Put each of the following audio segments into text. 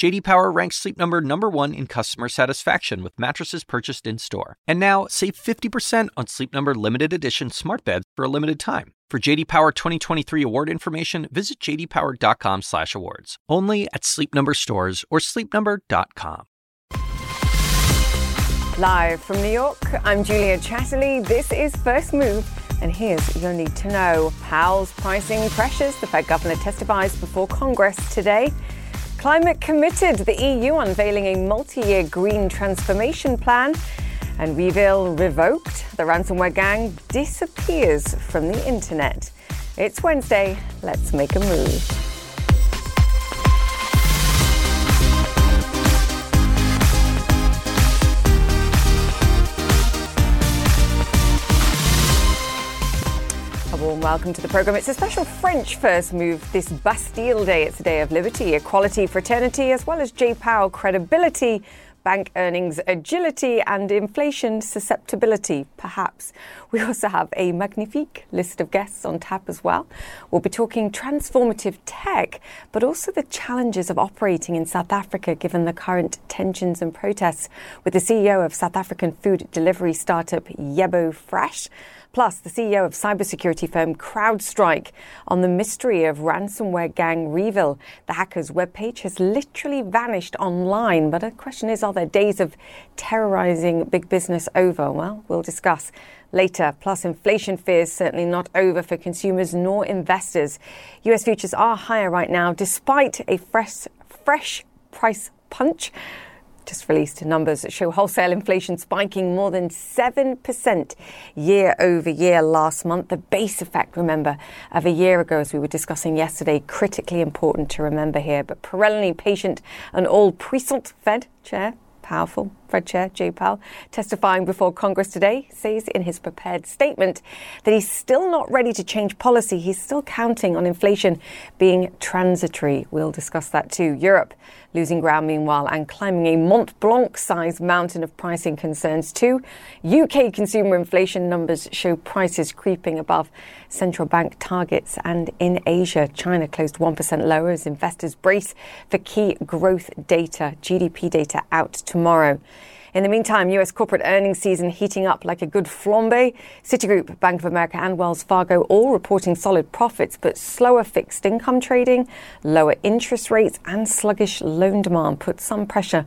JD Power ranks Sleep Number number 1 in customer satisfaction with mattresses purchased in-store. And now, save 50% on Sleep Number limited edition smart beds for a limited time. For JD Power 2023 award information, visit jdpower.com/awards. Only at Sleep Number stores or sleepnumber.com. Live from New York, I'm Julia Chatterley. This is First Move, and here's your need to know. Powell's pricing pressures. The Fed governor testifies before Congress today. Climate committed. The EU unveiling a multi-year green transformation plan. And REvil revoked. The ransomware gang disappears from the internet. It's Wednesday. Let's make a move. Warm welcome to the programme. It's a special French first move this Bastille Day. It's a day of liberty, equality, fraternity, as well as J. Powell credibility, bank earnings agility, and inflation susceptibility, perhaps. We also have a magnifique list of guests on tap as well. We'll be talking transformative tech, but also the challenges of operating in South Africa given the current tensions and protests with the CEO of South African food delivery startup Yebo Fresh plus the CEO of cybersecurity firm CrowdStrike on the mystery of ransomware gang Revil. The hacker's webpage has literally vanished online, but the question is, are there days of terrorizing big business over? Well, we'll discuss later. Plus, inflation fears certainly not over for consumers nor investors. US futures are higher right now despite a fresh, fresh price punch just released numbers that show wholesale inflation spiking more than 7% year over year last month. The base effect, remember, of a year ago, as we were discussing yesterday, critically important to remember here. But perennially patient and all puissant Fed chair powerful. Fed Chair Jay Powell, testifying before Congress today, says in his prepared statement that he's still not ready to change policy. He's still counting on inflation being transitory. We'll discuss that too. Europe losing ground meanwhile and climbing a Mont Blanc sized mountain of pricing concerns too. UK consumer inflation numbers show prices creeping above central bank targets. And in Asia, China closed 1% lower as investors brace for key growth data, GDP data out tomorrow. In the meantime, US corporate earnings season heating up like a good flambe. Citigroup, Bank of America, and Wells Fargo all reporting solid profits, but slower fixed income trading, lower interest rates, and sluggish loan demand put some pressure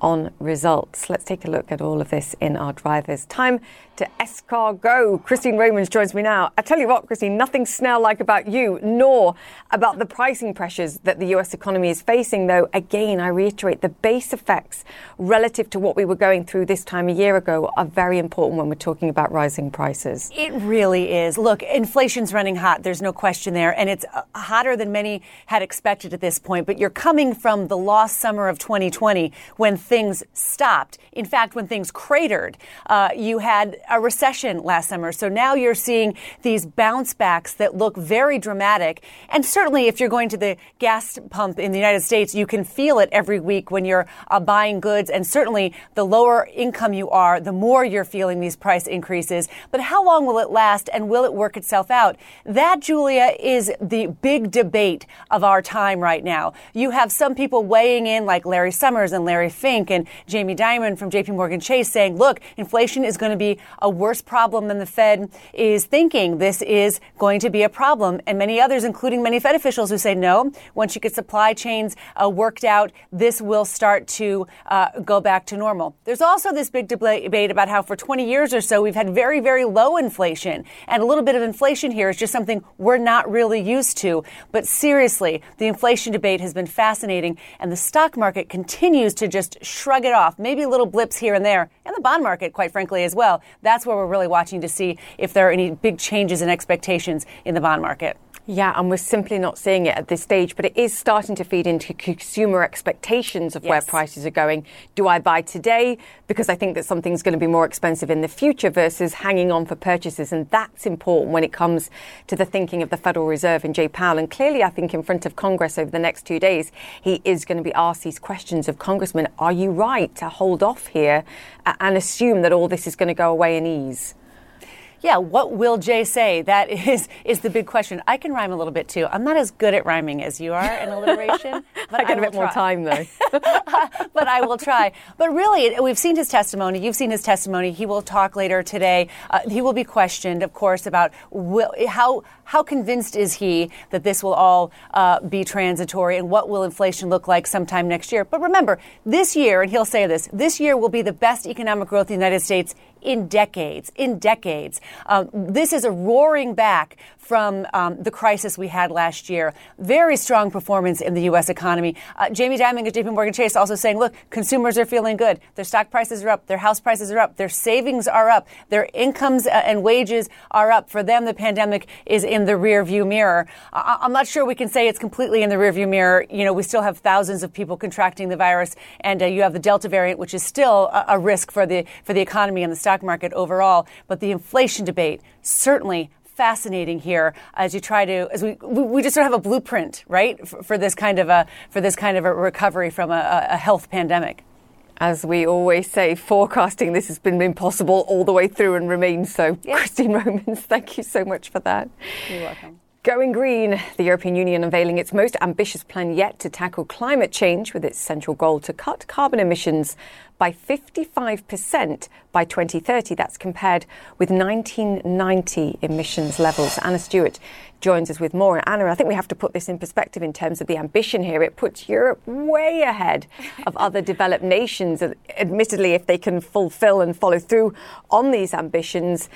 on results. Let's take a look at all of this in our drivers. Time to escargot. Christine Romans joins me now. I tell you what, Christine, nothing Snell like about you, nor about the pricing pressures that the US economy is facing, though. Again, I reiterate the base effects relative to what we were going through this time a year ago are very important when we're talking about rising prices. It really is. Look, inflation's running hot. There's no question there. And it's uh, hotter than many had expected at this point. But you're coming from the lost summer of 2020 when things stopped. In fact, when things cratered, uh, you had a recession last summer. So now you're seeing these bounce backs that look very dramatic. And certainly, if you're going to the gas pump in the United States, you can feel it every week when you're uh, buying goods. And certainly, the lower income you are, the more you're feeling these price increases. But how long will it last and will it work itself out? That, Julia, is the big debate of our time right now. You have some people weighing in, like Larry Summers and Larry Fink and Jamie Dimon from JP Morgan Chase, saying, look, inflation is going to be a worse problem than the Fed is thinking. This is going to be a problem. And many others, including many Fed officials who say, no, once you get supply chains uh, worked out, this will start to uh, go back to normal. There's also this big debate about how for 20 years or so, we've had very, very low inflation. And a little bit of inflation here is just something we're not really used to. But seriously, the inflation debate has been fascinating. And the stock market continues to just shrug it off. Maybe little blips here and there, and the bond market, quite frankly, as well. That's where we're really watching to see if there are any big changes in expectations in the bond market. Yeah, and we're simply not seeing it at this stage, but it is starting to feed into consumer expectations of yes. where prices are going. Do I buy today because I think that something's going to be more expensive in the future versus hanging on for purchases? And that's important when it comes to the thinking of the Federal Reserve and Jay Powell. And clearly, I think in front of Congress over the next two days, he is going to be asked these questions of Congressmen Are you right to hold off here uh, and assume that all this is going to go away in ease? Yeah, what will Jay say? That is is the big question. I can rhyme a little bit too. I'm not as good at rhyming as you are in alliteration, but I get a bit try. more time though. but I will try. But really, we've seen his testimony. You've seen his testimony. He will talk later today. Uh, he will be questioned, of course, about will, how how convinced is he that this will all uh, be transitory and what will inflation look like sometime next year? But remember, this year, and he'll say this, this year will be the best economic growth in the United States in decades, in decades. Um, this is a roaring back from um, the crisis we had last year. Very strong performance in the U.S. economy. Uh, Jamie Dimon at JP Morgan Chase also saying, look, consumers are feeling good. Their stock prices are up. Their house prices are up. Their savings are up. Their incomes uh, and wages are up. For them, the pandemic is in the rear view mirror. I- I'm not sure we can say it's completely in the rear view mirror. You know, we still have thousands of people contracting the virus, and uh, you have the Delta variant, which is still a, a risk for the for the economy and the stock market overall. But the inflation debate certainly fascinating here as you try to as we we just sort of have a blueprint right for, for this kind of a for this kind of a recovery from a, a health pandemic as we always say, forecasting this has been impossible all the way through and remains so. Yes. Christine Romans, thank you so much for that. You're welcome. Going green, the European Union unveiling its most ambitious plan yet to tackle climate change with its central goal to cut carbon emissions by 55% by 2030. That's compared with 1990 emissions levels. Anna Stewart joins us with more. Anna, I think we have to put this in perspective in terms of the ambition here. It puts Europe way ahead of other developed nations. Admittedly, if they can fulfill and follow through on these ambitions,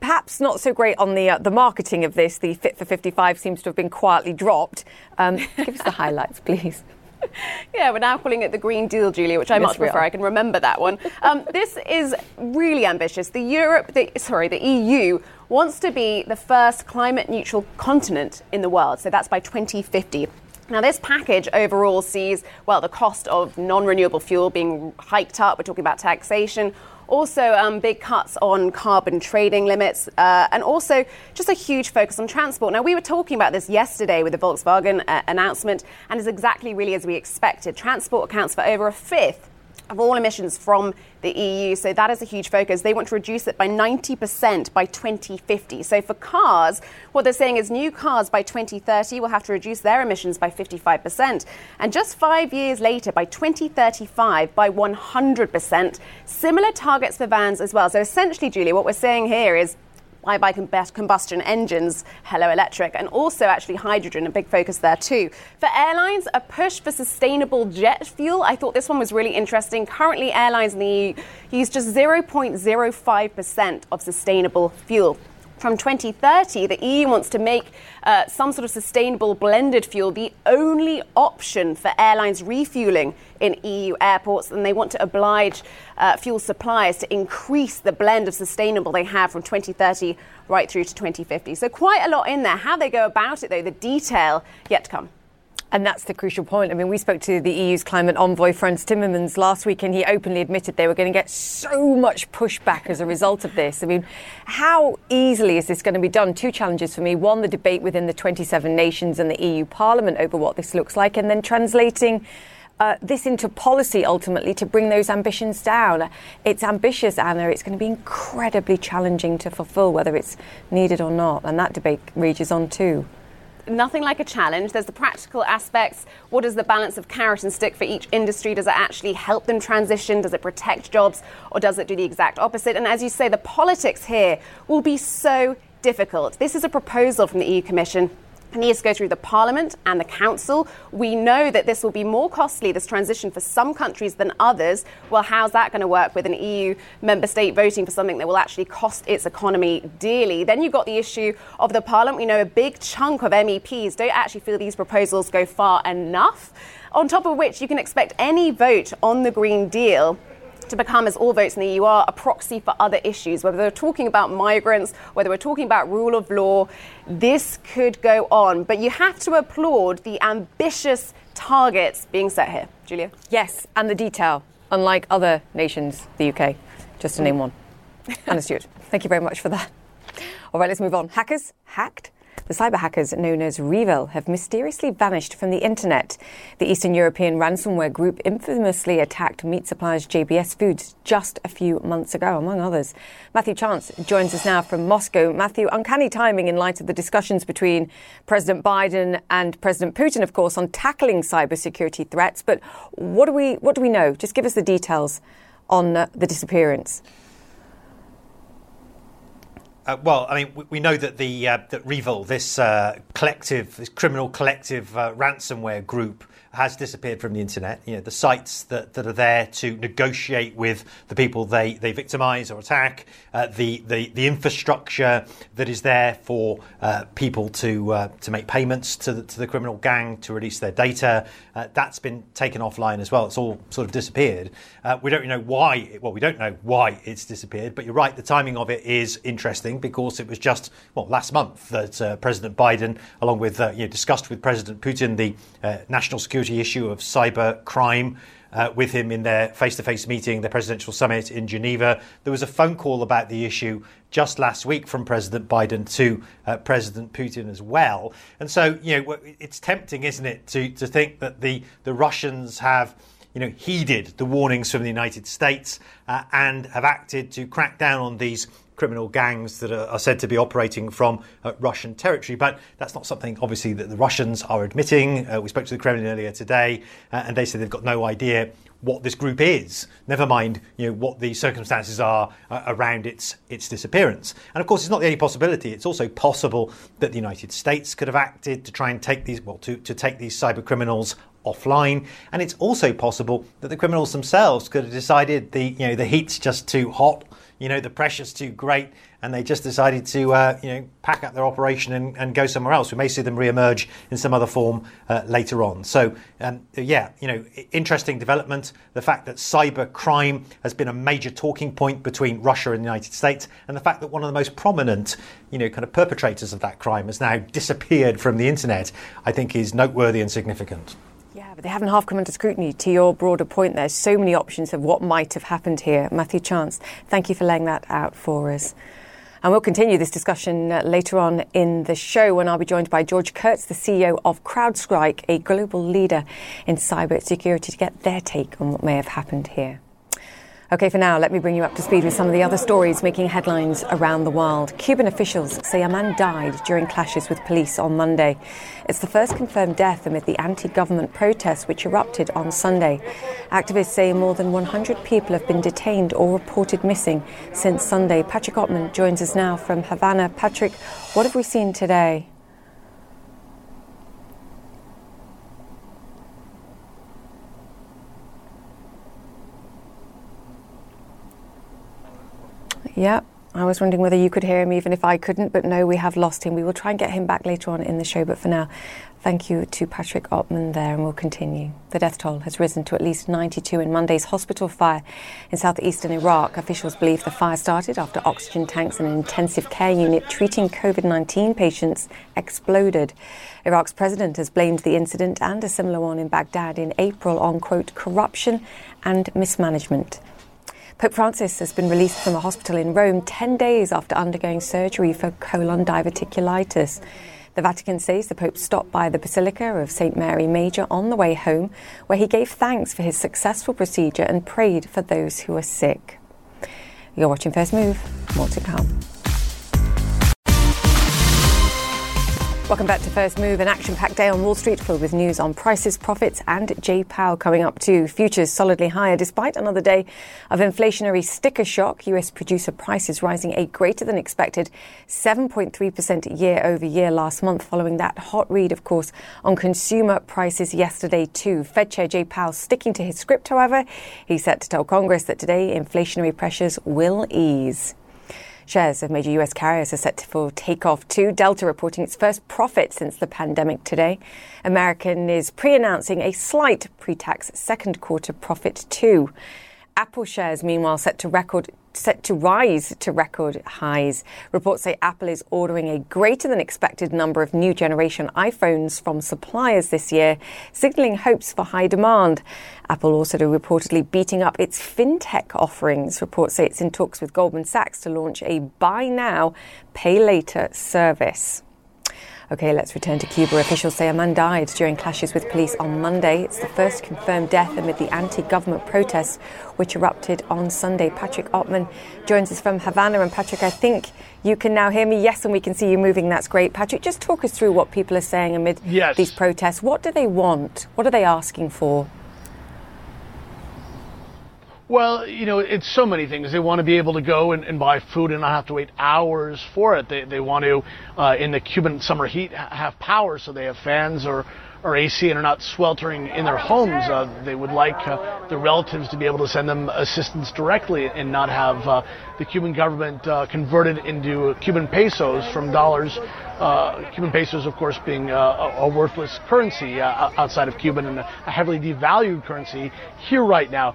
perhaps not so great on the uh, the marketing of this. The Fit for 55 seems to have been quietly dropped. Um, give us the highlights, please. Yeah, we're now calling it the Green Deal, Julia, which I yes, much prefer. I can remember that one. Um, this is really ambitious. The Europe, the, sorry, the EU wants to be the first climate neutral continent in the world. So that's by 2050. Now, this package overall sees, well, the cost of non renewable fuel being hiked up. We're talking about taxation, also, um, big cuts on carbon trading limits, uh, and also just a huge focus on transport. Now, we were talking about this yesterday with the Volkswagen uh, announcement, and it's exactly really as we expected. Transport accounts for over a fifth of all emissions from the EU. So that is a huge focus. They want to reduce it by 90% by 2050. So for cars, what they're saying is new cars by 2030 will have to reduce their emissions by 55%. And just five years later, by 2035, by 100%. Similar targets for vans as well. So essentially, Julie, what we're saying here is why by combustion engines, hello electric, and also actually hydrogen, a big focus there too. For airlines, a push for sustainable jet fuel. I thought this one was really interesting. Currently, airlines in the EU use just 0.05% of sustainable fuel from 2030, the EU wants to make uh, some sort of sustainable blended fuel the only option for airlines refueling in EU airports, and they want to oblige uh, fuel suppliers to increase the blend of sustainable they have from 2030 right through to 2050. So, quite a lot in there. How they go about it, though, the detail yet to come. And that's the crucial point. I mean, we spoke to the EU's climate envoy, Frans Timmermans, last week, and he openly admitted they were going to get so much pushback as a result of this. I mean, how easily is this going to be done? Two challenges for me. One, the debate within the 27 nations and the EU Parliament over what this looks like, and then translating. Uh, this into policy ultimately to bring those ambitions down. It's ambitious, Anna. It's going to be incredibly challenging to fulfill, whether it's needed or not. And that debate rages on too nothing like a challenge. There's the practical aspects. What is the balance of carrot and stick for each industry? Does it actually help them transition? Does it protect jobs? Or does it do the exact opposite? And as you say, the politics here will be so difficult. This is a proposal from the EU Commission needs to go through the Parliament and the Council. We know that this will be more costly, this transition, for some countries than others. Well, how's that going to work with an EU member state voting for something that will actually cost its economy dearly? Then you've got the issue of the Parliament. We know a big chunk of MEPs don't actually feel these proposals go far enough. On top of which, you can expect any vote on the Green Deal to become, as all votes in the EU are, a proxy for other issues. Whether we're talking about migrants, whether we're talking about rule of law, this could go on. But you have to applaud the ambitious targets being set here. Julia? Yes, and the detail, unlike other nations, the UK, just to name one. Anna Stewart, thank you very much for that. All right, let's move on. Hackers hacked the cyber hackers known as REvil have mysteriously vanished from the internet. The Eastern European ransomware group infamously attacked meat suppliers JBS Foods just a few months ago, among others. Matthew Chance joins us now from Moscow. Matthew, uncanny timing in light of the discussions between President Biden and President Putin, of course, on tackling cybersecurity threats. But what do we what do we know? Just give us the details on uh, the disappearance. Uh, well, I mean, we, we know that the uh, that REvil, this uh, collective, this criminal collective uh, ransomware group, has disappeared from the internet. You know, the sites that, that are there to negotiate with the people they, they victimize or attack, uh, the, the the infrastructure that is there for uh, people to uh, to make payments to the, to the criminal gang to release their data, uh, that's been taken offline as well. It's all sort of disappeared. Uh, we don't know why. Well, we don't know why it's disappeared. But you're right. The timing of it is interesting because it was just well last month that uh, President Biden, along with you know, discussed with President Putin the national security security issue of cyber crime. Uh, with him in their face to face meeting, their presidential summit in Geneva. There was a phone call about the issue just last week from President Biden to uh, President Putin as well. And so, you know, it's tempting, isn't it, to, to think that the, the Russians have you know, heeded the warnings from the United States uh, and have acted to crack down on these criminal gangs that are, are said to be operating from uh, Russian territory. But that's not something, obviously, that the Russians are admitting. Uh, we spoke to the Kremlin earlier today, uh, and they said they've got no idea what this group is. Never mind, you know, what the circumstances are uh, around its its disappearance. And of course, it's not the only possibility. It's also possible that the United States could have acted to try and take these, well, to, to take these cyber criminals offline. And it's also possible that the criminals themselves could have decided the, you know, the heat's just too hot you know, the pressure's too great, and they just decided to, uh, you know, pack up their operation and, and, go somewhere else. We may see them re-emerge in some other form uh, later on. So, um, yeah, you know, interesting development. The fact that cyber crime has been a major talking point between Russia and the United States, and the fact that one of the most prominent, you know, kind of perpetrators of that crime has now disappeared from the internet, I think is noteworthy and significant. Yeah, but they haven't half come under scrutiny. To your broader point, there's so many options of what might have happened here. Matthew Chance, thank you for laying that out for us. And we'll continue this discussion uh, later on in the show when I'll be joined by George Kurtz, the CEO of CrowdStrike, a global leader in cyber security, to get their take on what may have happened here. Okay, for now, let me bring you up to speed with some of the other stories making headlines around the world. Cuban officials say a man died during clashes with police on Monday. It's the first confirmed death amid the anti government protests which erupted on Sunday. Activists say more than 100 people have been detained or reported missing since Sunday. Patrick Oppmann joins us now from Havana. Patrick, what have we seen today? Yeah. I was wondering whether you could hear him even if I couldn't, but no, we have lost him. We will try and get him back later on in the show, but for now, thank you to Patrick Oppmann there, and we'll continue. The death toll has risen to at least 92 in Monday's hospital fire in southeastern Iraq. Officials believe the fire started after oxygen tanks in an intensive care unit treating COVID 19 patients exploded. Iraq's president has blamed the incident and a similar one in Baghdad in April on, quote, corruption and mismanagement. Pope Francis has been released from a hospital in Rome 10 days after undergoing surgery for colon diverticulitis. The Vatican says the Pope stopped by the Basilica of St. Mary Major on the way home, where he gave thanks for his successful procedure and prayed for those who are sick. You're watching First Move. More to come. Welcome back to First Move, an action packed day on Wall Street filled with news on prices, profits, and J. Powell coming up too. Futures solidly higher despite another day of inflationary sticker shock. US producer prices rising a greater than expected 7.3% year over year last month, following that hot read, of course, on consumer prices yesterday too. Fed Chair Jay Powell sticking to his script, however. He's set to tell Congress that today inflationary pressures will ease. Shares of major US carriers are set for takeoff too. Delta reporting its first profit since the pandemic today. American is pre announcing a slight pre tax second quarter profit too. Apple shares, meanwhile, set to record set to rise to record highs. Reports say Apple is ordering a greater than expected number of new generation iPhones from suppliers this year, signaling hopes for high demand. Apple also reportedly beating up its fintech offerings. Reports say it's in talks with Goldman Sachs to launch a buy now, pay later service. Okay, let's return to Cuba. Officials say a man died during clashes with police on Monday. It's the first confirmed death amid the anti government protests which erupted on Sunday. Patrick Oppmann joins us from Havana. And Patrick, I think you can now hear me. Yes, and we can see you moving. That's great. Patrick, just talk us through what people are saying amid yes. these protests. What do they want? What are they asking for? Well, you know, it's so many things. They want to be able to go and, and buy food and not have to wait hours for it. They, they want to, uh, in the Cuban summer heat, have power so they have fans or or AC and are not sweltering in their homes. Uh, they would like uh, their relatives to be able to send them assistance directly and not have uh, the Cuban government uh, converted into Cuban pesos from dollars. Uh, Cuban pesos, of course, being uh, a, worthless currency outside of Cuban and a heavily devalued currency here right now.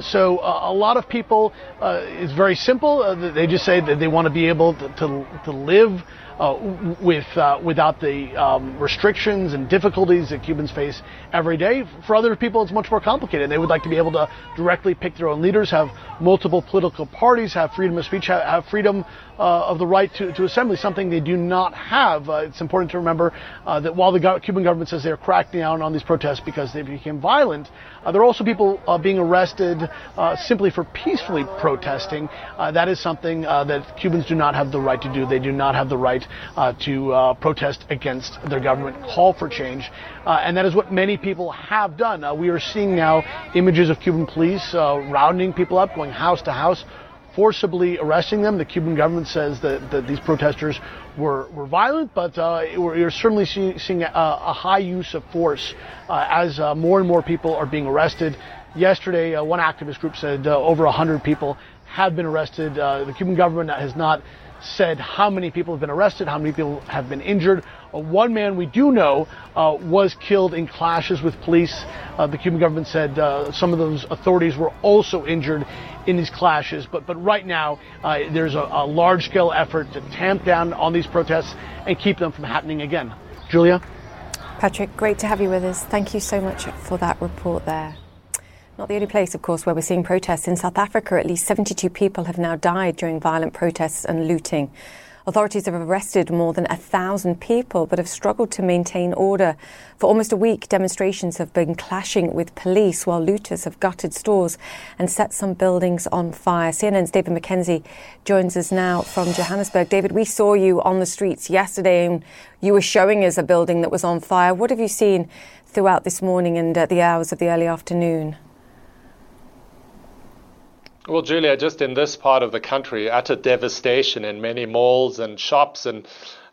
so a lot of people, it's very simple. they just say that they want to be able to, to, to live uh, with uh, without the um, restrictions and difficulties that Cubans face every day. For other people, it's much more complicated. They would like to be able to directly pick their own leaders, have multiple political parties, have freedom of speech, have, have freedom uh, of the right to, to assembly, something they do not have. Uh, it's important to remember uh, that while the Cuban government says they're cracking down on these protests because they became violent, uh, there are also people uh, being arrested uh, simply for peacefully protesting. Uh, that is something uh, that Cubans do not have the right to do. They do not have the right uh, to protest against their government, call for change. and that is what many people have done. we are seeing now images of Cuban police rounding people up, going house to house, forcibly arresting them. The Cuban government says that, that these protesters were, were violent, but uh, we're, certainly see, seeing a, a, high use of force uh, as uh, more and more people are being arrested. Yesterday, uh, one activist group said uh, over 100 people have been arrested. Uh, the Cuban government has not said how many people have been arrested, how many people have been injured. Uh, one man we do know uh, was killed in clashes with police. Uh, the Cuban government said uh, some of those authorities were also injured in these clashes. But, but right now, uh, there's a, a large scale effort to tamp down on these protests and keep them from happening again. Julia? Patrick, great to have you with us. Thank you so much for that report there. Not the only place, of course, where we're seeing protests. In South Africa, at least 72 people have now died during violent protests and looting. Authorities have arrested more than a thousand people but have struggled to maintain order. For almost a week, demonstrations have been clashing with police while looters have gutted stores and set some buildings on fire. CNN's David McKenzie joins us now from Johannesburg. David, we saw you on the streets yesterday and you were showing us a building that was on fire. What have you seen throughout this morning and at the hours of the early afternoon? Well, Julia, just in this part of the country, utter devastation in many malls and shops and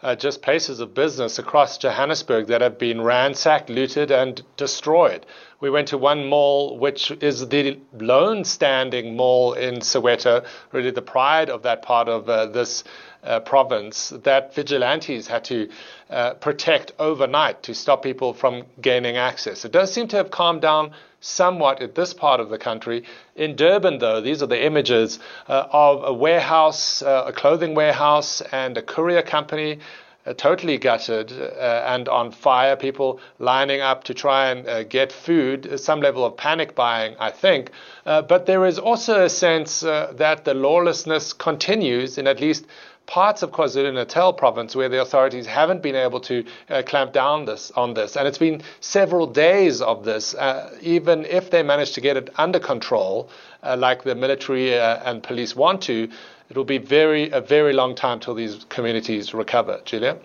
uh, just places of business across Johannesburg that have been ransacked, looted, and destroyed. We went to one mall, which is the lone standing mall in Soweto, really the pride of that part of uh, this uh, province, that vigilantes had to uh, protect overnight to stop people from gaining access. It does seem to have calmed down somewhat at this part of the country. In Durban, though, these are the images uh, of a warehouse, uh, a clothing warehouse, and a courier company. Uh, totally gutted uh, and on fire, people lining up to try and get food, some level of panic buying, I think. But there is also a sense that the lawlessness continues in at least parts of KwaZulu-Natal province where the authorities haven't been able to uh, clamp down this on this, and it's been several days of this. Uh, even if they manage to get it under control, uh, like the military uh, and police want to, it will be very a very long time till these communities recover. Julia.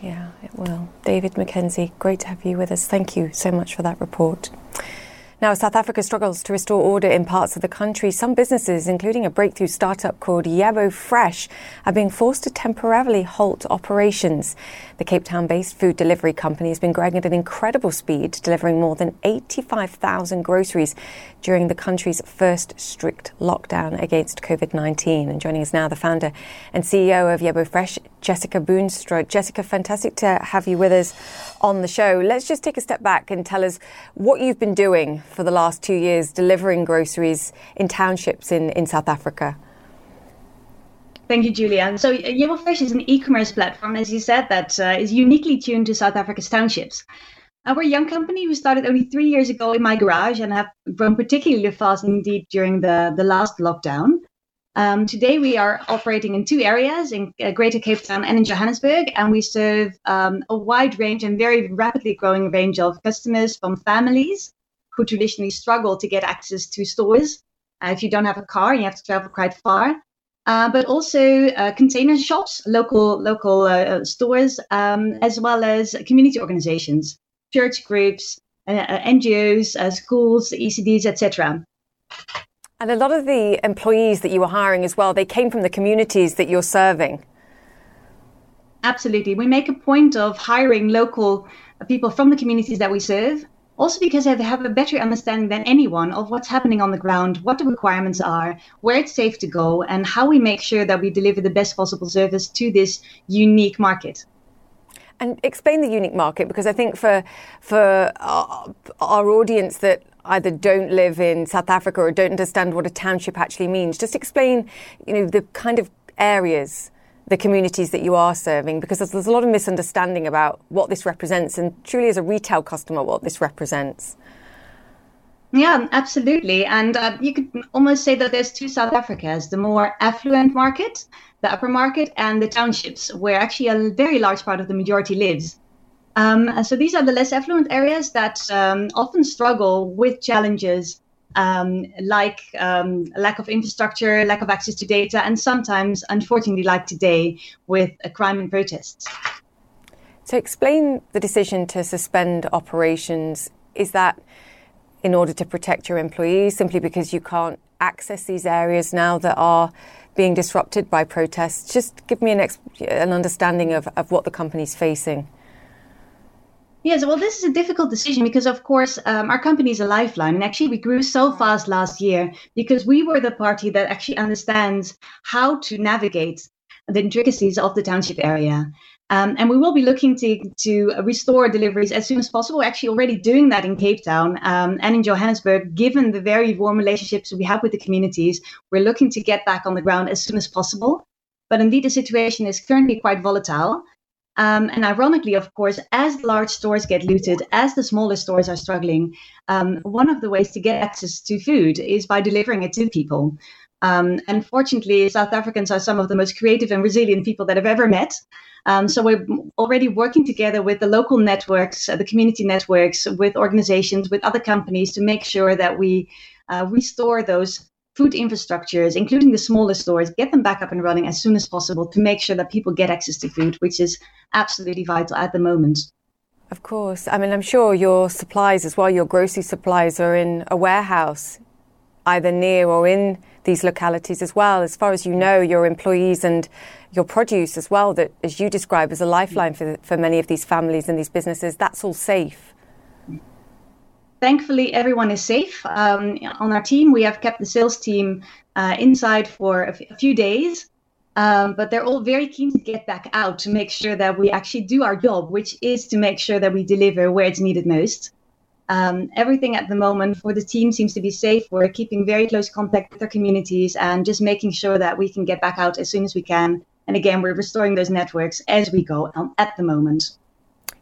Yeah, it will. David McKenzie, great to have you with us. Thank you so much for that report. Now, South Africa struggles to restore order in parts of the country. Some businesses, including a breakthrough startup called Yebo Fresh, are being forced to temporarily halt operations. The Cape Town based food delivery company has been growing at an incredible speed, delivering more than 85,000 groceries during the country's first strict lockdown against COVID 19. And joining us now, the founder and CEO of Yebo Fresh, Jessica Boonstra. Jessica, fantastic to have you with us on the show. Let's just take a step back and tell us what you've been doing for the last two years, delivering groceries in townships in, in South Africa. Thank you, Julian. So Yebo Fresh is an e-commerce platform, as you said, that uh, is uniquely tuned to South Africa's townships. Uh, we're a young company. We started only three years ago in my garage and have grown particularly fast indeed during the, the last lockdown. Um, today, we are operating in two areas in uh, Greater Cape Town and in Johannesburg, and we serve um, a wide range and very rapidly growing range of customers from families who traditionally struggle to get access to stores. Uh, if you don't have a car, you have to travel quite far. Uh, but also uh, container shops, local local uh, uh, stores, um, as well as community organizations, church groups, NGOs, schools, ECDs, etc. And a lot of the employees that you were hiring as well, they came from the communities that you're serving. Absolutely. We make a point of hiring local people from the communities that we serve, also because they have a better understanding than anyone of what's happening on the ground, what the requirements are, where it's safe to go, and how we make sure that we deliver the best possible service to this unique market. And explain the unique market because I think for for our, our audience that either don't live in South Africa or don't understand what a township actually means. Just explain, you know, the kind of areas, the communities that you are serving, because there's, there's a lot of misunderstanding about what this represents, and truly, as a retail customer, what this represents. Yeah, absolutely. And uh, you could almost say that there's two South Africas the more affluent market, the upper market, and the townships, where actually a very large part of the majority lives. Um, so these are the less affluent areas that um, often struggle with challenges um, like um, lack of infrastructure, lack of access to data, and sometimes, unfortunately, like today, with a crime and protests. So, explain the decision to suspend operations. Is that in order to protect your employees, simply because you can't access these areas now that are being disrupted by protests? Just give me an, ex- an understanding of, of what the company's facing. Yes, well, this is a difficult decision because, of course, um, our company is a lifeline. And actually, we grew so fast last year because we were the party that actually understands how to navigate the intricacies of the township area. Um, and we will be looking to, to restore deliveries as soon as possible. We're actually already doing that in Cape Town um, and in Johannesburg, given the very warm relationships we have with the communities. We're looking to get back on the ground as soon as possible. But indeed, the situation is currently quite volatile. Um, and ironically, of course, as large stores get looted, as the smaller stores are struggling, um, one of the ways to get access to food is by delivering it to people. Um, and fortunately, South Africans are some of the most creative and resilient people that I've ever met. Um, so we're already working together with the local networks, uh, the community networks, with organizations, with other companies to make sure that we uh, restore those food infrastructures, including the smaller stores, get them back up and running as soon as possible to make sure that people get access to food, which is absolutely vital at the moment. Of course. I mean, I'm sure your supplies as well, your grocery supplies are in a warehouse, either near or in these localities as well. As far as you know, your employees and your produce as well, that as you describe as a lifeline for, for many of these families and these businesses, that's all safe thankfully, everyone is safe. Um, on our team, we have kept the sales team uh, inside for a, f- a few days, um, but they're all very keen to get back out to make sure that we actually do our job, which is to make sure that we deliver where it's needed most. Um, everything at the moment for the team seems to be safe. We're keeping very close contact with our communities and just making sure that we can get back out as soon as we can. And again, we're restoring those networks as we go um, at the moment.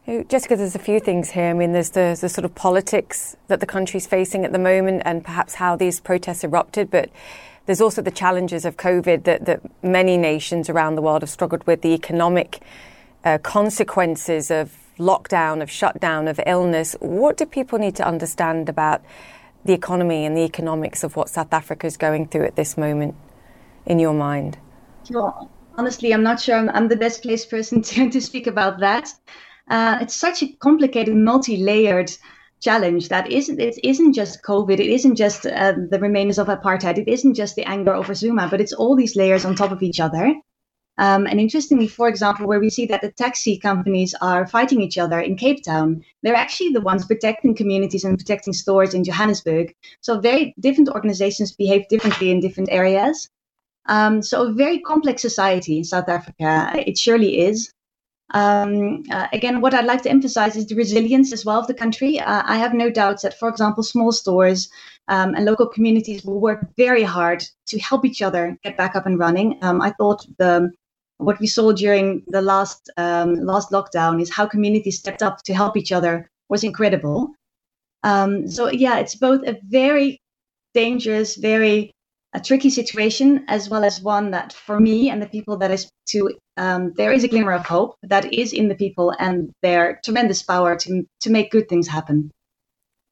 Jessica, there's a few things here. I mean, there's the, the sort of politics that the country's facing at the moment and perhaps how these protests erupted, but there's also the challenges of COVID that, that many nations around the world have struggled with, the economic uh, consequences of lockdown, of shutdown, of illness. What do people need to understand about the economy and the economics of what South Africa is going through at this moment, in your mind? Sure. Honestly, I'm not sure I'm, I'm the best placed person to, to speak about that. Uh, it's such a complicated, multi-layered challenge that isn't it isn't just COVID, it isn't just uh, the remains of apartheid, it isn't just the anger over Zuma, but it's all these layers on top of each other. Um, and interestingly, for example, where we see that the taxi companies are fighting each other in Cape Town, they're actually the ones protecting communities and protecting stores in Johannesburg. So very different organizations behave differently in different areas. Um, so a very complex society in South Africa. It surely is. Um, uh, again, what I'd like to emphasize is the resilience as well of the country. Uh, I have no doubts that, for example, small stores um, and local communities will work very hard to help each other get back up and running. Um, I thought the what we saw during the last um, last lockdown is how communities stepped up to help each other was incredible. Um, so yeah, it's both a very dangerous, very a tricky situation, as well as one that, for me and the people that I speak to, um, there is a glimmer of hope that is in the people and their tremendous power to to make good things happen.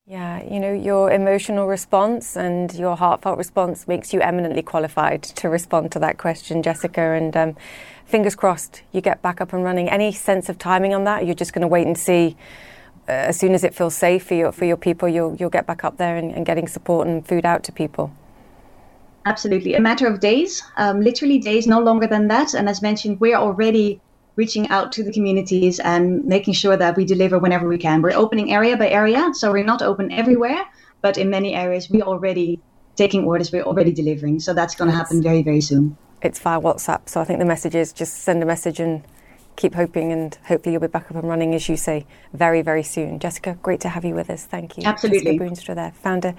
Yeah, you know, your emotional response and your heartfelt response makes you eminently qualified to respond to that question, Jessica. And um, fingers crossed you get back up and running. Any sense of timing on that? You're just going to wait and see. Uh, as soon as it feels safe for your for your people, you'll you'll get back up there and, and getting support and food out to people. Absolutely, a matter of days, um, literally days, no longer than that. And as mentioned, we're already reaching out to the communities and making sure that we deliver whenever we can. We're opening area by area, so we're not open everywhere, but in many areas we're already taking orders, we're already delivering. So that's going to happen very, very soon. It's via WhatsApp, so I think the message is just send a message and keep hoping, and hopefully you'll be back up and running, as you say, very, very soon. Jessica, great to have you with us. Thank you. Absolutely. Jessica Boonstra there, founder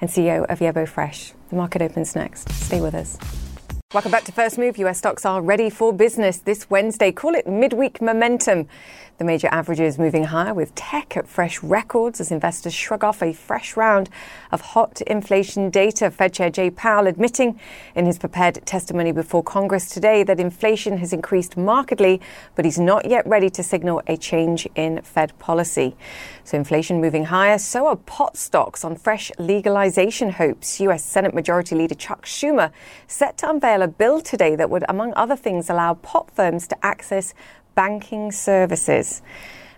and CEO of Yebo Fresh. The market opens next. Stay with us. Welcome back to First Move. US stocks are ready for business this Wednesday. Call it midweek momentum. The major averages moving higher with tech at fresh records as investors shrug off a fresh round of hot inflation data. Fed Chair Jay Powell admitting in his prepared testimony before Congress today that inflation has increased markedly, but he's not yet ready to signal a change in Fed policy. So inflation moving higher, so are pot stocks on fresh legalization hopes. US Senate Majority Leader Chuck Schumer set to unveil a bill today that would, among other things, allow pot firms to access banking services.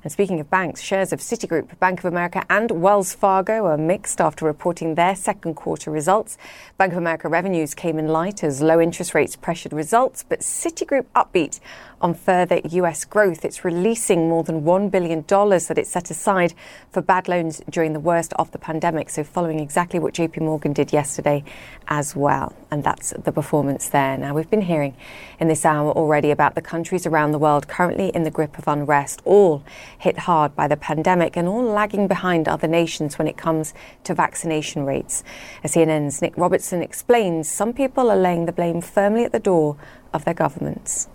And speaking of banks, shares of Citigroup, Bank of America, and Wells Fargo are mixed after reporting their second quarter results. Bank of America revenues came in light as low interest rates pressured results, but Citigroup upbeat on further US growth. It's releasing more than $1 billion that it set aside for bad loans during the worst of the pandemic. So, following exactly what JP Morgan did yesterday as well. And that's the performance there. Now, we've been hearing in this hour already about the countries around the world currently in the grip of unrest, all hit hard by the pandemic and all lagging behind other nations when it comes to vaccination rates. As CNN's Nick Robertson explains, some people are laying the blame firmly at the door of their governments.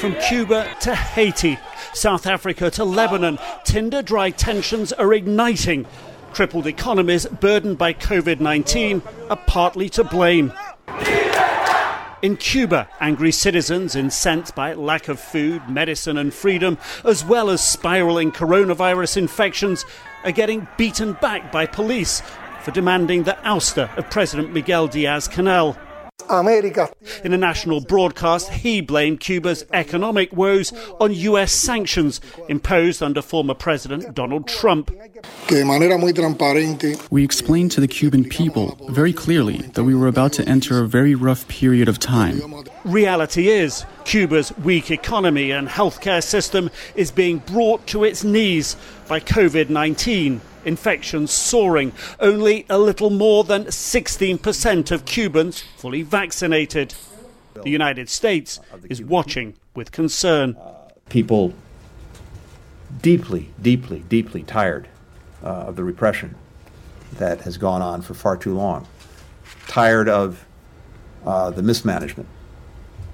From Cuba to Haiti, South Africa to Lebanon, tinder dry tensions are igniting. Crippled economies burdened by COVID 19 are partly to blame. In Cuba, angry citizens, incensed by lack of food, medicine, and freedom, as well as spiraling coronavirus infections, are getting beaten back by police for demanding the ouster of President Miguel Diaz Canel. America. In a national broadcast, he blamed Cuba's economic woes on U.S. sanctions imposed under former President Donald Trump. We explained to the Cuban people very clearly that we were about to enter a very rough period of time. Reality is, Cuba's weak economy and healthcare system is being brought to its knees by COVID 19 infections soaring. Only a little more than 16% of Cubans fully vaccinated. The United States is watching with concern. People deeply, deeply, deeply tired uh, of the repression that has gone on for far too long. Tired of uh, the mismanagement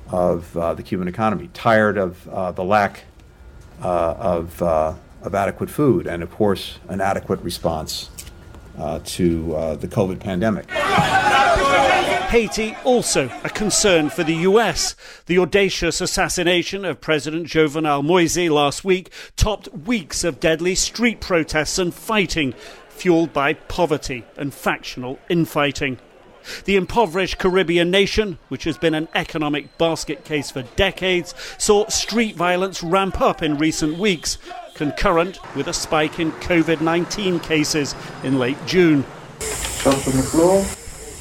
of uh, the Cuban economy. Tired of uh, the lack uh, of uh, of adequate food and, of course, an adequate response uh, to uh, the COVID pandemic. Haiti also a concern for the US. The audacious assassination of President Jovenel Moise last week topped weeks of deadly street protests and fighting, fueled by poverty and factional infighting. The impoverished Caribbean nation, which has been an economic basket case for decades, saw street violence ramp up in recent weeks concurrent with a spike in COVID 19 cases in late June.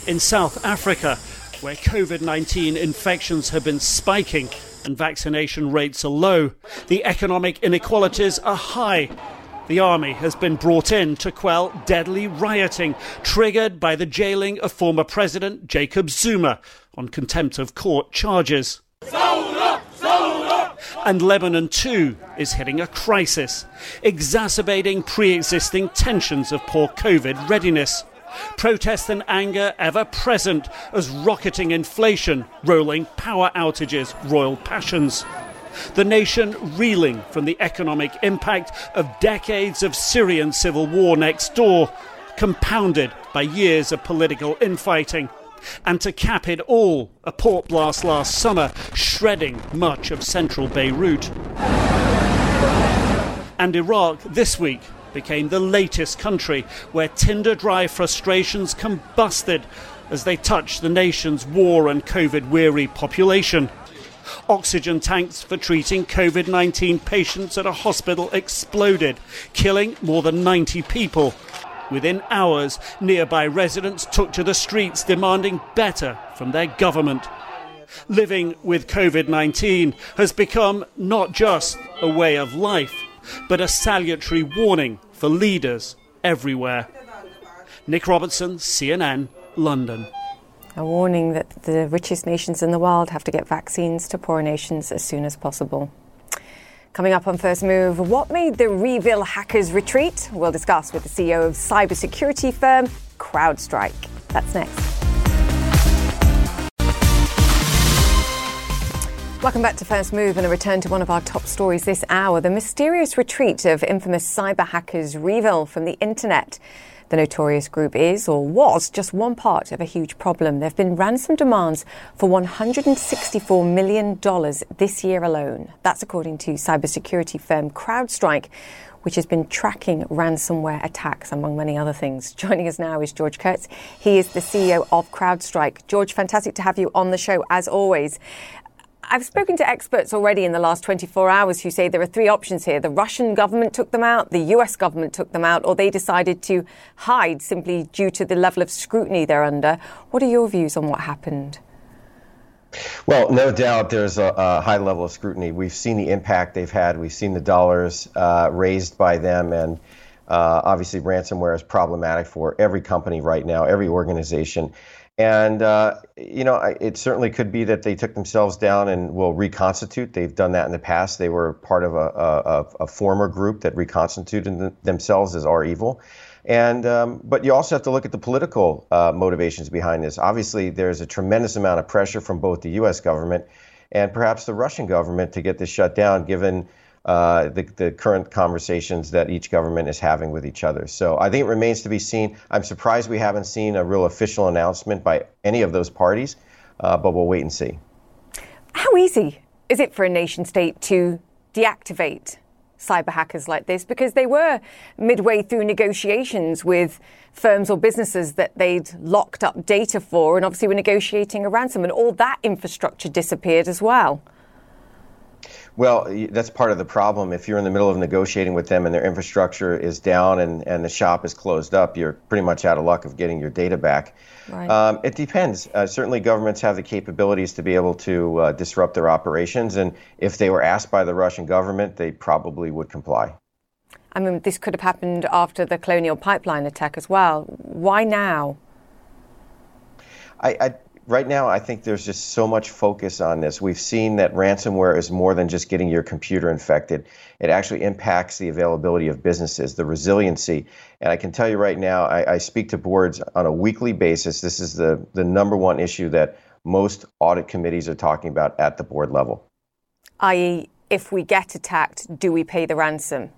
In South Africa, where COVID 19 infections have been spiking and vaccination rates are low, the economic inequalities are high. The army has been brought in to quell deadly rioting triggered by the jailing of former President Jacob Zuma on contempt of court charges. And Lebanon too is hitting a crisis, exacerbating pre existing tensions of poor COVID readiness. Protest and anger ever present as rocketing inflation, rolling power outages, royal passions. The nation reeling from the economic impact of decades of Syrian civil war next door, compounded by years of political infighting. And to cap it all, a port blast last summer shredding much of central Beirut. And Iraq this week became the latest country where Tinder dry frustrations combusted as they touched the nation's war and COVID weary population. Oxygen tanks for treating COVID 19 patients at a hospital exploded, killing more than 90 people. Within hours, nearby residents took to the streets demanding better from their government. Living with COVID 19 has become not just a way of life, but a salutary warning for leaders everywhere. Nick Robertson, CNN, London. A warning that the richest nations in the world have to get vaccines to poor nations as soon as possible. Coming up on First Move, what made the REvil hackers retreat? We'll discuss with the CEO of cybersecurity firm CrowdStrike. That's next. Welcome back to First Move and a return to one of our top stories this hour the mysterious retreat of infamous cyber hackers REvil from the internet. The notorious group is, or was, just one part of a huge problem. There have been ransom demands for $164 million this year alone. That's according to cybersecurity firm CrowdStrike, which has been tracking ransomware attacks, among many other things. Joining us now is George Kurtz. He is the CEO of CrowdStrike. George, fantastic to have you on the show, as always. I've spoken to experts already in the last 24 hours who say there are three options here. The Russian government took them out, the US government took them out, or they decided to hide simply due to the level of scrutiny they're under. What are your views on what happened? Well, no doubt there's a, a high level of scrutiny. We've seen the impact they've had, we've seen the dollars uh, raised by them, and uh, obviously, ransomware is problematic for every company right now, every organization. And, uh, you know, it certainly could be that they took themselves down and will reconstitute. They've done that in the past. They were part of a, a, a former group that reconstituted themselves as REvil. And, um, but you also have to look at the political uh, motivations behind this. Obviously, there's a tremendous amount of pressure from both the U.S. government and perhaps the Russian government to get this shut down, given uh, the, the current conversations that each government is having with each other. So I think it remains to be seen. I'm surprised we haven't seen a real official announcement by any of those parties, uh, but we'll wait and see. How easy is it for a nation state to deactivate cyber hackers like this? Because they were midway through negotiations with firms or businesses that they'd locked up data for, and obviously were negotiating a ransom, and all that infrastructure disappeared as well. Well, that's part of the problem. If you're in the middle of negotiating with them and their infrastructure is down and, and the shop is closed up, you're pretty much out of luck of getting your data back. Right. Um, it depends. Uh, certainly, governments have the capabilities to be able to uh, disrupt their operations, and if they were asked by the Russian government, they probably would comply. I mean, this could have happened after the Colonial Pipeline attack as well. Why now? I, I right now, I think there's just so much focus on this. We've seen that ransomware is more than just getting your computer infected. It actually impacts the availability of businesses, the resiliency. And I can tell you right now, I, I speak to boards on a weekly basis. This is the, the number one issue that most audit committees are talking about at the board level. I.e., if we get attacked, do we pay the ransom?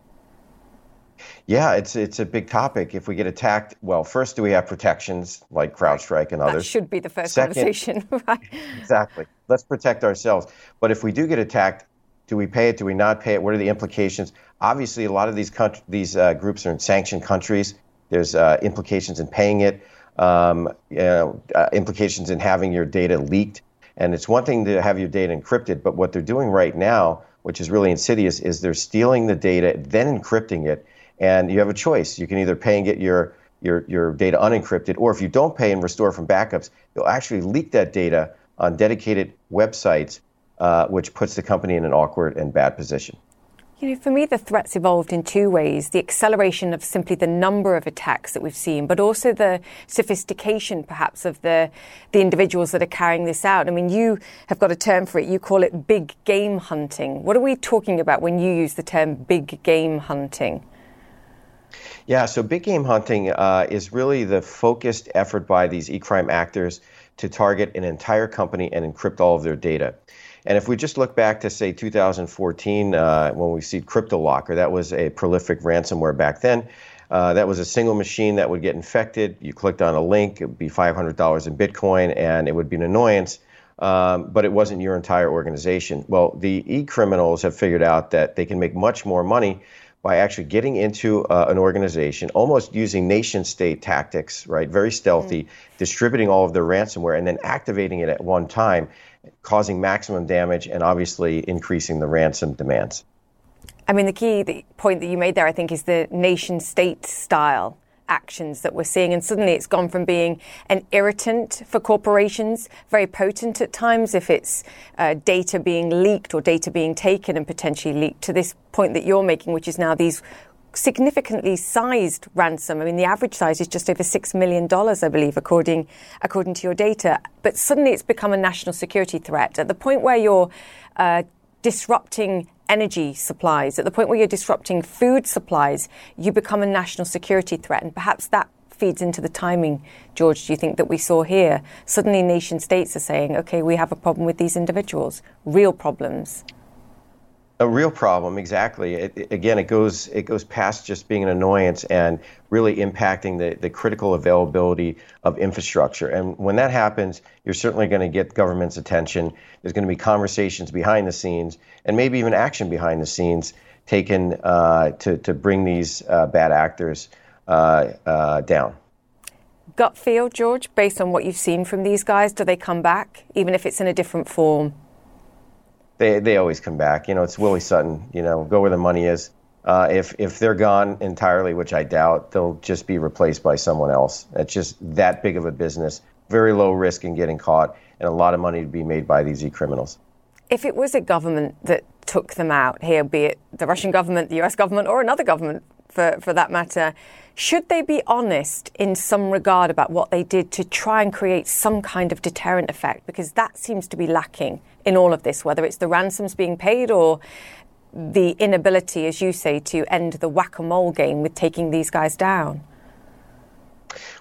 Yeah, it's it's a big topic. If we get attacked, well, first, do we have protections like CrowdStrike and others? That should be the first Second, conversation, right? Exactly. Let's protect ourselves. But if we do get attacked, do we pay it? Do we not pay it? What are the implications? Obviously, a lot of these country, these uh, groups are in sanctioned countries. There's uh, implications in paying it. Um, you know, uh, implications in having your data leaked. And it's one thing to have your data encrypted, but what they're doing right now which is really insidious, is they're stealing the data, then encrypting it, and you have a choice. You can either pay and get your your, your data unencrypted, or if you don't pay and restore from backups, you'll actually leak that data on dedicated websites, uh, which puts the company in an awkward and bad position. You know, for me, the threats evolved in two ways the acceleration of simply the number of attacks that we've seen, but also the sophistication, perhaps, of the, the individuals that are carrying this out. I mean, you have got a term for it. You call it big game hunting. What are we talking about when you use the term big game hunting? Yeah, so big game hunting uh, is really the focused effort by these e crime actors to target an entire company and encrypt all of their data. And if we just look back to say 2014, uh, when we see CryptoLocker, that was a prolific ransomware back then. Uh, that was a single machine that would get infected. You clicked on a link, it would be $500 in Bitcoin, and it would be an annoyance. Um, but it wasn't your entire organization. Well, the e criminals have figured out that they can make much more money by actually getting into uh, an organization, almost using nation state tactics, right? Very stealthy, mm-hmm. distributing all of their ransomware and then activating it at one time, causing maximum damage and obviously increasing the ransom demands. I mean, the key the point that you made there, I think, is the nation state style actions that we're seeing. And suddenly it's gone from being an irritant for corporations, very potent at times if it's uh, data being leaked or data being taken and potentially leaked, to this point that you're making, which is now these significantly sized ransom. I mean, the average size is just over $6 million, I believe, according, according to your data. But suddenly it's become a national security threat at the point where you're uh, disrupting energy supplies, at the point where you're disrupting food supplies, you become a national security threat. And perhaps that feeds into the timing, George, do you think, that we saw here? Suddenly, nation states are saying, okay, we have a problem with these individuals, real problems. A real problem, exactly. It, again, it goes it goes past just being an annoyance and really impacting the, the critical availability of infrastructure. And when that happens, you're certainly going to get government's attention. There's going to be conversations behind the scenes and maybe even action behind the scenes taken uh, to to bring these uh, bad actors uh, uh down. Gut feel, George, based on what you've seen from these guys, do they come back, even if it's in a different form? They they always come back. You know, it's Willie Sutton. You know, go where the money is. Uh, if if they're gone entirely, which I doubt, they'll just be replaced by someone else. It's just that big of a business, very low risk in getting caught, and a lot of money to be made by these e criminals. If it was a government that took them out here, be it the Russian government, the U.S. government, or another government for for that matter, should they be honest in some regard about what they did to try and create some kind of deterrent effect? Because that seems to be lacking in all of this, whether it's the ransoms being paid or the inability, as you say, to end the whack a mole game with taking these guys down?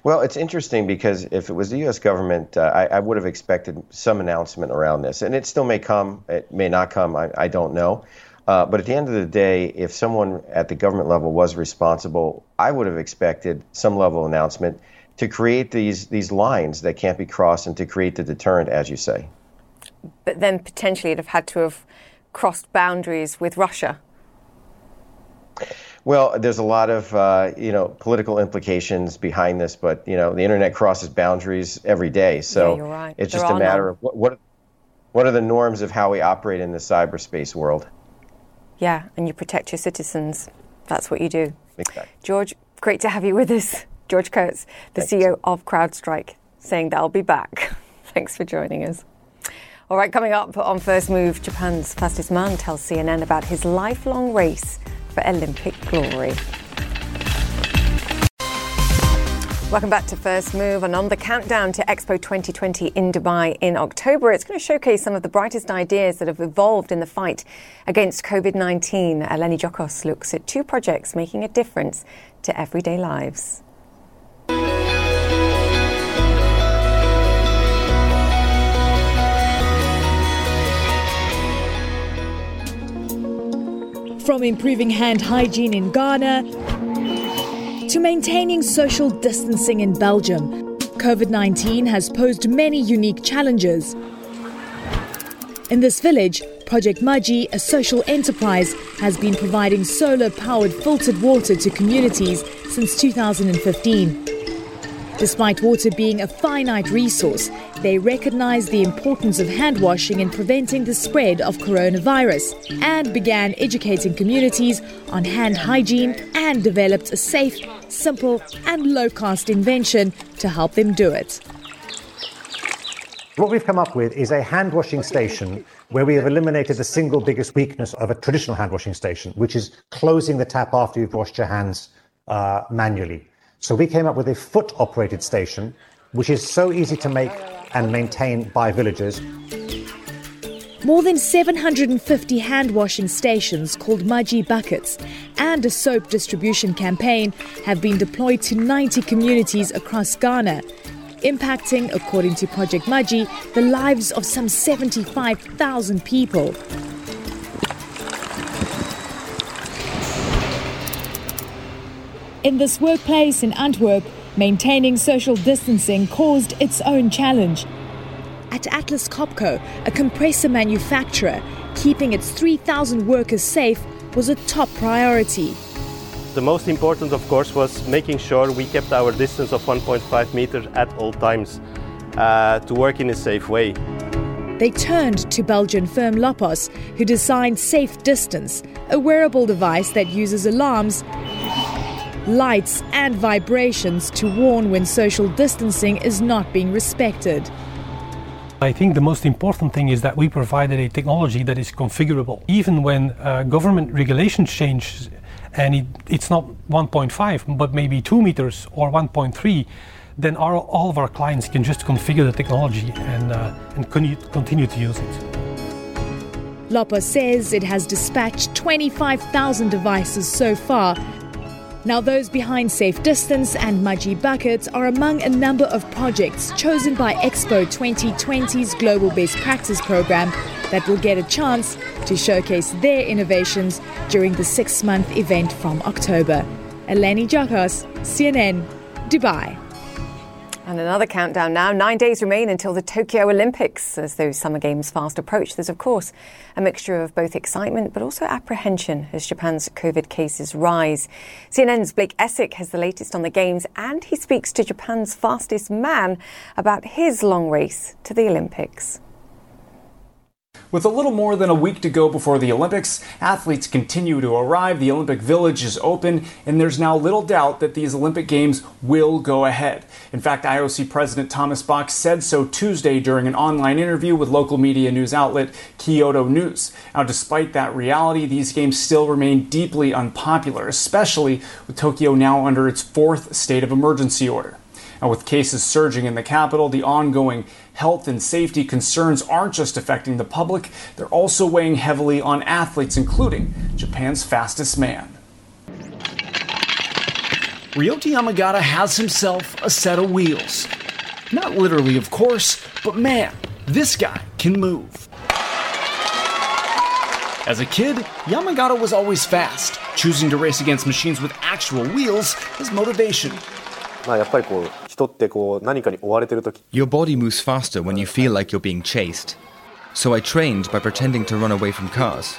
Well, it's interesting because if it was the U.S. government, uh, I, I, would have expected some announcement around this. And it still may come, it may not come, I, I don't know. Uh, but at the end of the day, if someone at the government level was responsible, I would have expected some level of announcement to create these, these lines that can't be crossed and to create the deterrent, as you say but then potentially it'd have had to have crossed boundaries with Russia. Well, there's a lot of uh, you know political implications behind this, but you know the internet crosses boundaries every day, so yeah, right. it's just a matter of what, what what are the norms of how we operate in the cyberspace world. Yeah, and you protect your citizens. That's what you do. Exactly. George, great to have you with us. George Kurtz, the Thanks. CEO of CrowdStrike, saying that I'll be back. Thanks for joining us. All right, coming up on First Move, Japan's fastest man tells CNN about his lifelong race for Olympic glory. Welcome back to First Move and on the countdown to Expo 2020 in Dubai in October. It's going to showcase some of the brightest ideas that have evolved in the fight against COVID 19. Eleni Giokos looks at two projects making a difference to everyday lives. From improving hand hygiene in Ghana to maintaining social distancing in Belgium, COVID 19 has posed many unique challenges. In this village, Project Maji, a social enterprise, has been providing solar powered filtered water to communities since 2015. Despite water being a finite resource, They recognized the importance of hand washing in preventing the spread of coronavirus and began educating communities on hand hygiene and developed a safe, simple, and low cost invention to help them do it. What we've come up with is a hand washing station where we have eliminated the single biggest weakness of a traditional hand washing station, which is closing the tap after you've washed your hands uh, manually. So we came up with a foot operated station, which is so easy to make and maintained by villagers. More than 750 hand washing stations called Maji Buckets and a soap distribution campaign have been deployed to 90 communities across Ghana, impacting, according to Project Maji, the lives of some 75,000 people. In this workplace in Antwerp, maintaining social distancing caused its own challenge. At Atlas Copco, a compressor manufacturer, keeping its 3,000 workers safe was a top priority. The most important, of course, was making sure we kept our distance of 1.5 meters at all times uh, to work in a safe way. They turned to Belgian firm Lopos, who designed Safe Distance, a wearable device that uses alarms lights, and vibrations to warn when social distancing is not being respected. I think the most important thing is that we provided a technology that is configurable. Even when uh, government regulations change and it, it's not 1.5 but maybe 2 meters or 1.3, then our, all of our clients can just configure the technology and, uh, and continue to use it. Lopos says it has dispatched 25,000 devices so far now, those behind Safe Distance and Maji Buckets are among a number of projects chosen by Expo 2020's Global Best Practice program that will get a chance to showcase their innovations during the six month event from October. Eleni Giokos, CNN, Dubai. And another countdown now. Nine days remain until the Tokyo Olympics. As those summer games fast approach, there's, of course, a mixture of both excitement but also apprehension as Japan's COVID cases rise. CNN's Blake Essig has the latest on the games, and he speaks to Japan's fastest man about his long race to the Olympics. With a little more than a week to go before the Olympics, athletes continue to arrive, the Olympic Village is open, and there's now little doubt that these Olympic Games will go ahead. In fact, IOC President Thomas Bach said so Tuesday during an online interview with local media news outlet Kyodo News. Now, despite that reality, these games still remain deeply unpopular, especially with Tokyo now under its fourth state of emergency order. Now, with cases surging in the capital, the ongoing health and safety concerns aren't just affecting the public, they're also weighing heavily on athletes, including Japan's fastest man. Ryota Yamagata has himself a set of wheels. Not literally, of course, but man, this guy can move. As a kid, Yamagata was always fast, choosing to race against machines with actual wheels as motivation. Your body moves faster when you feel like you're being chased. So I trained by pretending to run away from cars.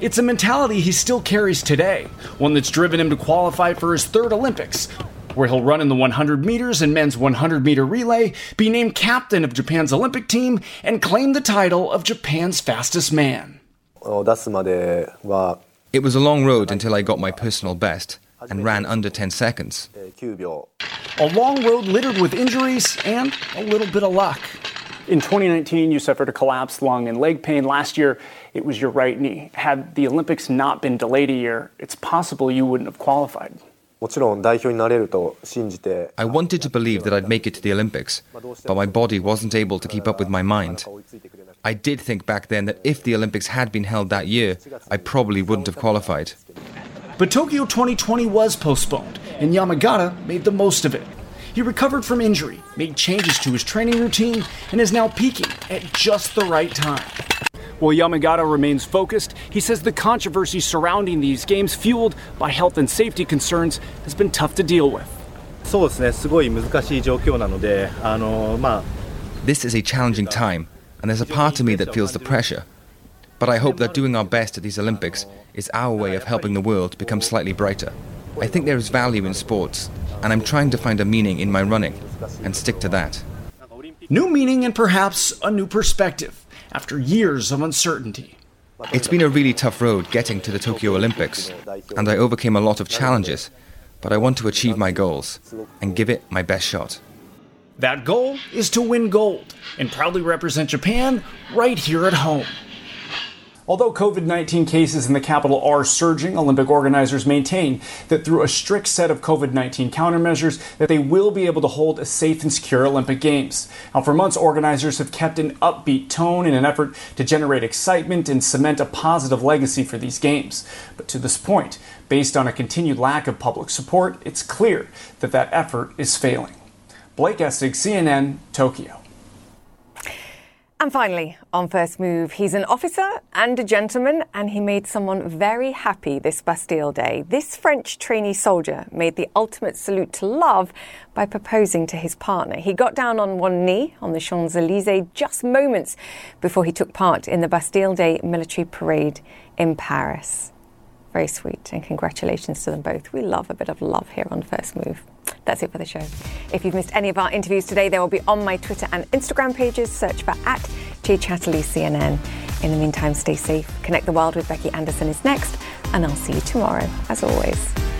It's a mentality he still carries today, one that's driven him to qualify for his third Olympics, where he'll run in the 100 meters and men's 100 meter relay, be named captain of Japan's Olympic team, and claim the title of Japan's fastest man. Oh, it was a long road until I got my personal best and ran under 10 seconds. A long road littered with injuries and a little bit of luck. In 2019, you suffered a collapsed lung and leg pain. Last year, it was your right knee. Had the Olympics not been delayed a year, it's possible you wouldn't have qualified. I wanted to believe that I'd make it to the Olympics, but my body wasn't able to keep up with my mind. I did think back then that if the Olympics had been held that year, I probably wouldn't have qualified. But Tokyo 2020 was postponed, and Yamagata made the most of it. He recovered from injury, made changes to his training routine, and is now peaking at just the right time. While Yamagata remains focused, he says the controversy surrounding these games, fueled by health and safety concerns, has been tough to deal with. This is a challenging time, and there's a part of me that feels the pressure. But I hope that doing our best at these Olympics is our way of helping the world become slightly brighter. I think there is value in sports, and I'm trying to find a meaning in my running and stick to that. new meaning and perhaps a new perspective after years of uncertainty. It's been a really tough road getting to the Tokyo Olympics, and I overcame a lot of challenges, but I want to achieve my goals and give it my best shot. That goal is to win gold and proudly represent Japan right here at home. Although COVID 19 cases in the capital are surging, Olympic organizers maintain that through a strict set of COVID 19 countermeasures, that they will be able to hold a safe and secure Olympic Games. Now, for months, organizers have kept an upbeat tone in an effort to generate excitement and cement a positive legacy for these Games. But to this point, based on a continued lack of public support, it's clear that that effort is failing. Blake Essig, CNN, Tokyo. And finally, on First Move, he's an officer and a gentleman, and he made someone very happy this Bastille Day. This French trainee soldier made the ultimate salute to love by proposing to his partner. He got down on one knee on the Champs Elysees just moments before he took part in the Bastille Day military parade in Paris. Very sweet, and congratulations to them both. We love a bit of love here on First Move. That's it for the show. If you've missed any of our interviews today, they will be on my Twitter and Instagram pages. Search for at Chatterley CNN. In the meantime, stay safe. Connect the World with Becky Anderson is next, and I'll see you tomorrow, as always.